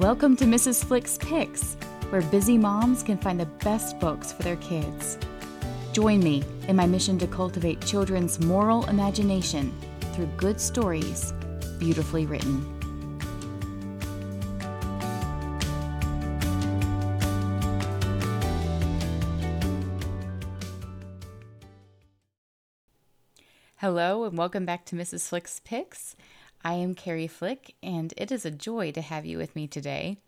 Welcome to Mrs. Flick's Picks, where busy moms can find the best books for their kids. Join me in my mission to cultivate children's moral imagination through good stories, beautifully written. Hello, and welcome back to Mrs. Flick's Picks. I am Carey Flick, and it is a joy to have you with me today.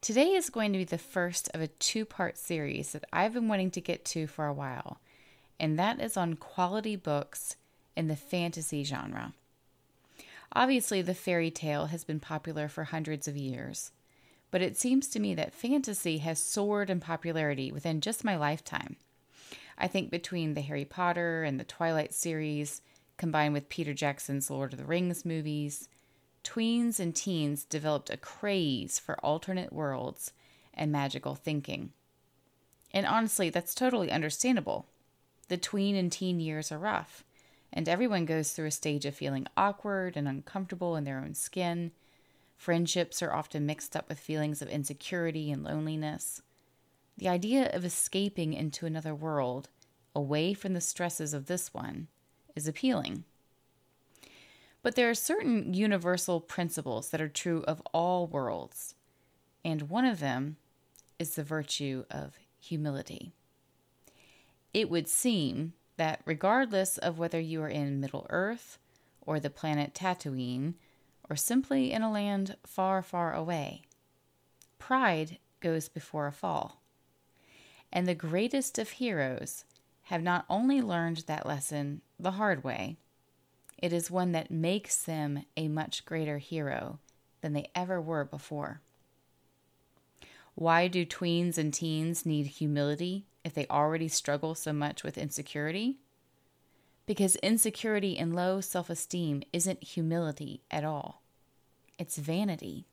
Today is going to be the first of a two part series that I've been wanting to get to for a while, and that is on quality books in the fantasy genre. Obviously, the fairy tale has been popular for hundreds of years, but it seems to me that fantasy has soared in popularity within just my lifetime. I think between the Harry Potter and the Twilight series, combined with Peter Jackson's Lord of the Rings movies, tweens and teens developed a craze for alternate worlds and magical thinking. And honestly, that's totally understandable. The tween and teen years are rough, and everyone goes through a stage of feeling awkward and uncomfortable in their own skin. Friendships are often mixed up with feelings of insecurity and loneliness. The idea of escaping into another world, away from the stresses of this one, is appealing. But there are certain universal principles that are true of all worlds, and one of them is the virtue of humility. It would seem that regardless of whether you are in Middle Earth or the planet Tatooine, or simply in a land far, far away, pride goes before a fall. And the greatest of heroes have not only learned that lesson the hard way, it is one that makes them a much greater hero than they ever were before. Why do tweens and teens need humility if they already struggle so much with insecurity? Because insecurity and low self esteem isn't humility at all, it's vanity.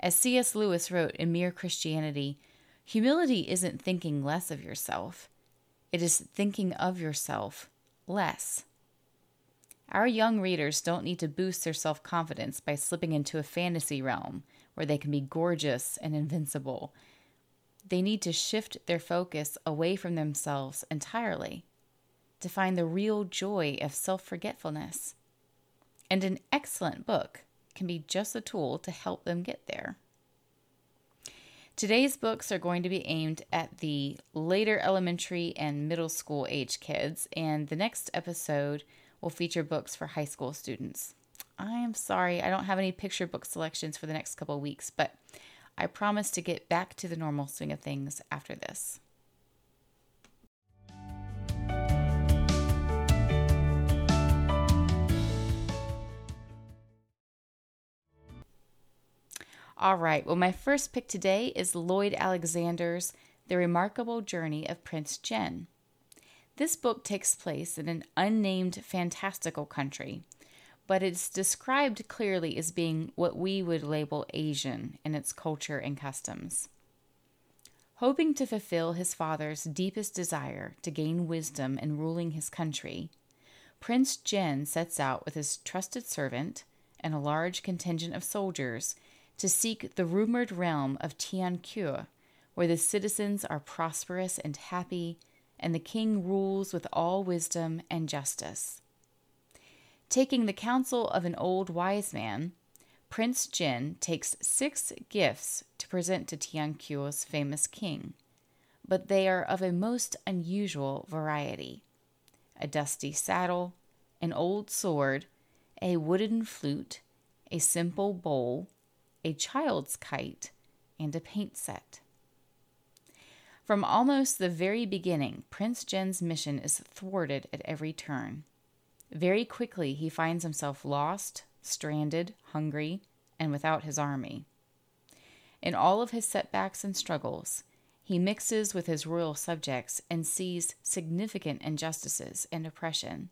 As C.S. Lewis wrote in Mere Christianity, Humility isn't thinking less of yourself, it is thinking of yourself less. Our young readers don't need to boost their self confidence by slipping into a fantasy realm where they can be gorgeous and invincible. They need to shift their focus away from themselves entirely to find the real joy of self forgetfulness. And an excellent book can be just a tool to help them get there. Today's books are going to be aimed at the later elementary and middle school age kids, and the next episode will feature books for high school students. I am sorry, I don't have any picture book selections for the next couple weeks, but I promise to get back to the normal swing of things after this. All right, well, my first pick today is Lloyd Alexander's The Remarkable Journey of Prince Jen. This book takes place in an unnamed fantastical country, but it's described clearly as being what we would label Asian in its culture and customs. Hoping to fulfill his father's deepest desire to gain wisdom in ruling his country, Prince Jen sets out with his trusted servant and a large contingent of soldiers to seek the rumored realm of Tian-Quo, where the citizens are prosperous and happy, and the king rules with all wisdom and justice. Taking the counsel of an old wise man, Prince Jen takes six gifts to present to Tian-Quo's famous king, but they are of a most unusual variety a dusty saddle, an old sword, a wooden flute, a simple bowl, a child's kite, and a paint set. From almost the very beginning, Prince Jen's mission is thwarted at every turn. Very quickly, he finds himself lost, stranded, hungry, and without his army. In all of his setbacks and struggles, he mixes with his royal subjects and sees significant injustices and oppression.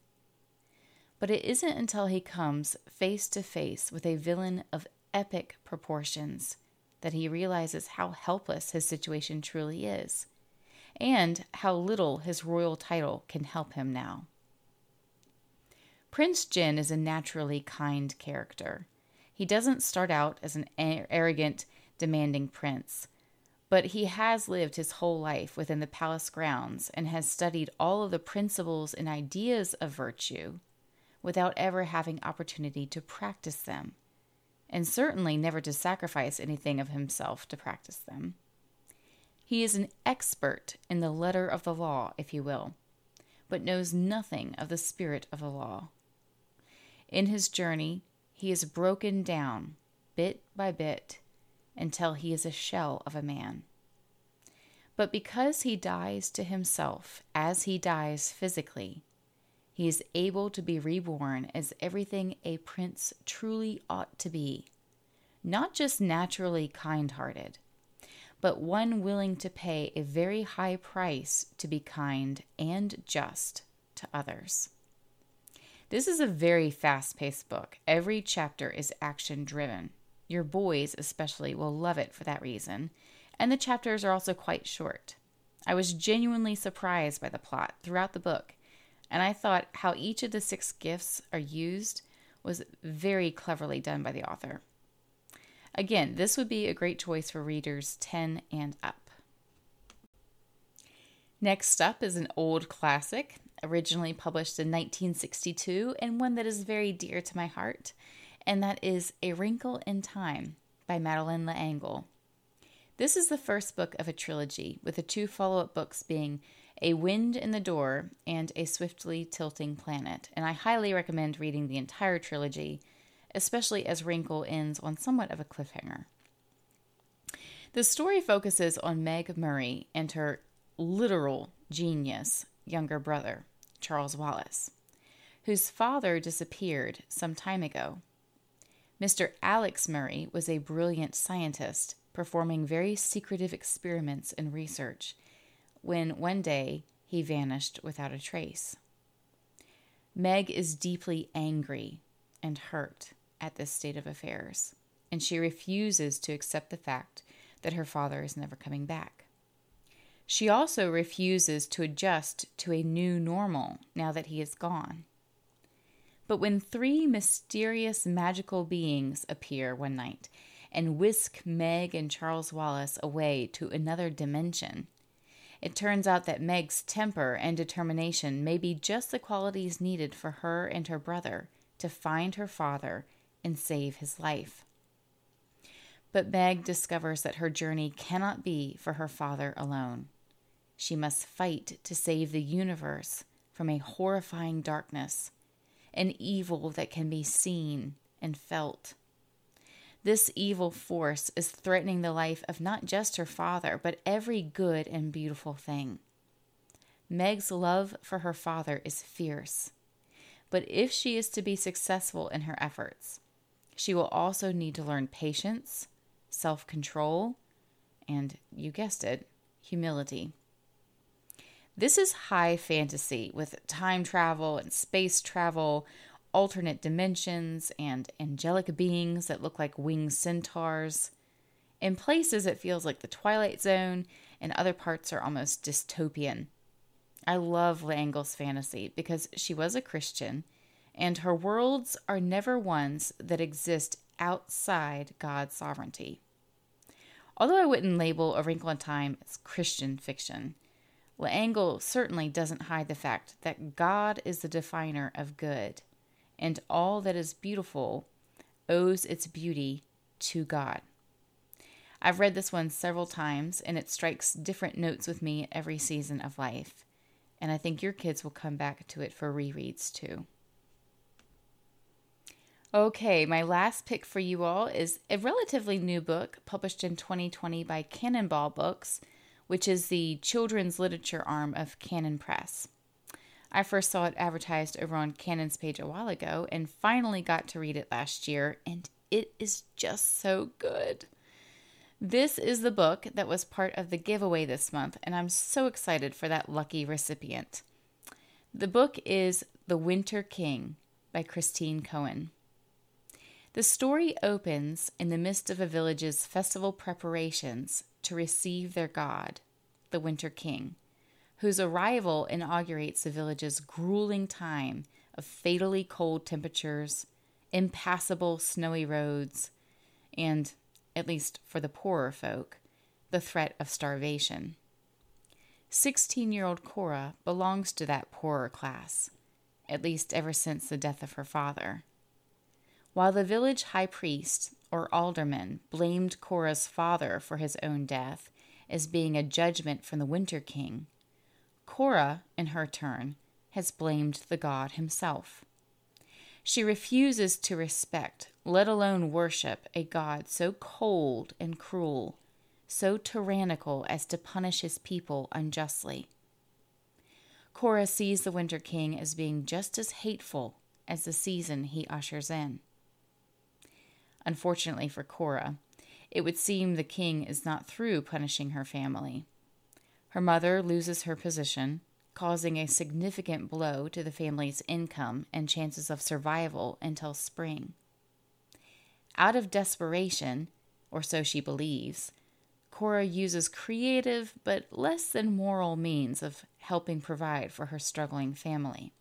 But it isn't until he comes face to face with a villain of epic proportions that he realizes how helpless his situation truly is and how little his royal title can help him now. Prince Jen is a naturally kind character. He doesn't start out as an arrogant, demanding prince, but he has lived his whole life within the palace grounds and has studied all of the principles and ideas of virtue without ever having opportunity to practice them, and certainly never to sacrifice anything of himself to practice them. He is an expert in the letter of the law, if you will, but knows nothing of the spirit of the law. In his journey, he is broken down bit by bit until he is a shell of a man. But because he dies to himself as he dies physically, he is able to be reborn as everything a prince truly ought to be, not just naturally kind hearted, but one willing to pay a very high price to be kind and just to others. This is a very fast paced book. Every chapter is action driven. Your boys, especially, will love it for that reason, and the chapters are also quite short. I was genuinely surprised by the plot throughout the book and I thought how each of the six gifts are used was very cleverly done by the author. Again, this would be a great choice for readers 10 and up. Next up is an old classic, originally published in 1962, and one that is very dear to my heart, and that is A Wrinkle in Time by Madeleine L'Engle. This is the first book of a trilogy, with the two follow up books being a Wind in the Door, and A Swiftly Tilting Planet. And I highly recommend reading the entire trilogy, especially as Wrinkle ends on somewhat of a cliffhanger. The story focuses on Meg Murray and her literal genius younger brother, Charles Wallace, whose father disappeared some time ago. Mr. Alex Murray was a brilliant scientist performing very secretive experiments and research when one day he vanished without a trace. Meg is deeply angry and hurt at this state of affairs, and she refuses to accept the fact that her father is never coming back. She also refuses to adjust to a new normal now that he is gone. But when three mysterious magical beings appear one night and whisk Meg and Charles Wallace away to another dimension, it turns out that Meg's temper and determination may be just the qualities needed for her and her brother to find her father and save his life. But Meg discovers that her journey cannot be for her father alone. She must fight to save the universe from a horrifying darkness, an evil that can be seen and felt this evil force is threatening the life of not just her father, but every good and beautiful thing. Meg's love for her father is fierce. But if she is to be successful in her efforts, she will also need to learn patience, self control, and, you guessed it, humility. This is high fantasy with time travel and space travel, alternate dimensions and angelic beings that look like winged centaurs. In places, it feels like the Twilight Zone, and other parts are almost dystopian. I love L'Engle's fantasy because she was a Christian, and her worlds are never ones that exist outside God's sovereignty. Although I wouldn't label A Wrinkle in Time as Christian fiction, L'Engle certainly doesn't hide the fact that God is the definer of good and all that is beautiful owes its beauty to God. I've read this one several times, and it strikes different notes with me every season of life. And I think your kids will come back to it for rereads too. Okay, my last pick for you all is a relatively new book published in 2020 by Canonball Books, which is the children's literature arm of Canon Press. I first saw it advertised over on Canon's page a while ago and finally got to read it last year, and it is just so good. This is the book that was part of the giveaway this month, and I'm so excited for that lucky recipient. The book is The Winter King by Christine Cohen. The story opens in the midst of a village's festival preparations to receive their god, the Winter King whose arrival inaugurates the village's grueling time of fatally cold temperatures impassable snowy roads, and, at least for the poorer folk, the threat of starvation. 16 year old Cora belongs to that poorer class, at least ever since the death of her father. While the village high priest, or alderman, blamed Cora's father for his own death as being a judgment from the Winter King, Cora, in her turn, has blamed the god himself. She refuses to respect, let alone worship, a God so cold and cruel, so tyrannical as to punish his people unjustly. Cora sees the Winter King as being just as hateful as the season he ushers in. Unfortunately for Cora, it would seem the king is not through punishing her family. Her mother loses her position, causing a significant blow to the family's income and chances of survival until spring. Out of desperation, or so she believes, Cora uses creative but less than moral means of helping provide for her struggling family.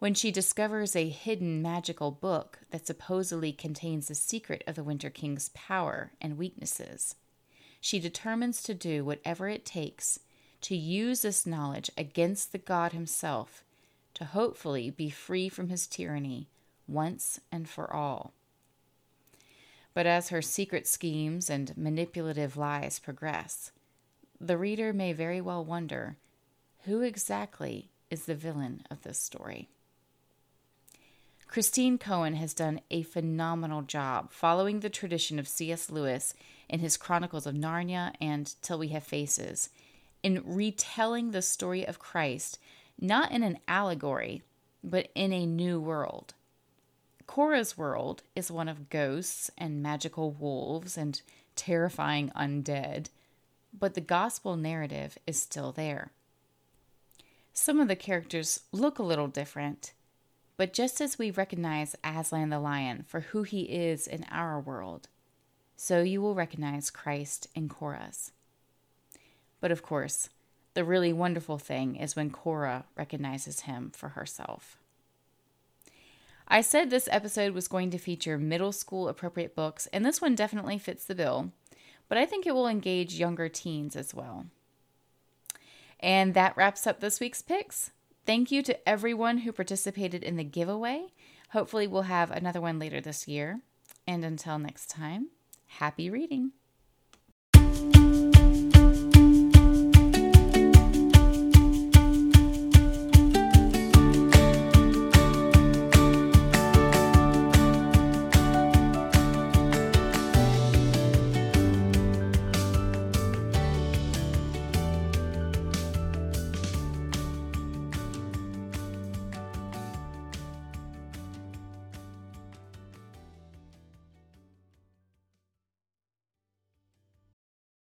When she discovers a hidden magical book that supposedly contains the secret of the Winter King's power and weaknesses, she determines to do whatever it takes to use this knowledge against the God himself to hopefully be free from his tyranny once and for all. But as her secret schemes and manipulative lies progress, the reader may very well wonder who exactly is the villain of this story. Christine Cohen has done a phenomenal job following the tradition of C.S. Lewis in his Chronicles of Narnia and Till We Have Faces in retelling the story of Christ, not in an allegory, but in a new world. Cora's world is one of ghosts and magical wolves and terrifying undead, but the gospel narrative is still there. Some of the characters look a little different, but just as we recognize Aslan the lion for who he is in our world, so you will recognize Christ in Cora's. But of course, the really wonderful thing is when Cora recognizes him for herself. I said this episode was going to feature middle school appropriate books, and this one definitely fits the bill, but I think it will engage younger teens as well. And that wraps up this week's picks. Thank you to everyone who participated in the giveaway. Hopefully, we'll have another one later this year. And until next time, happy reading.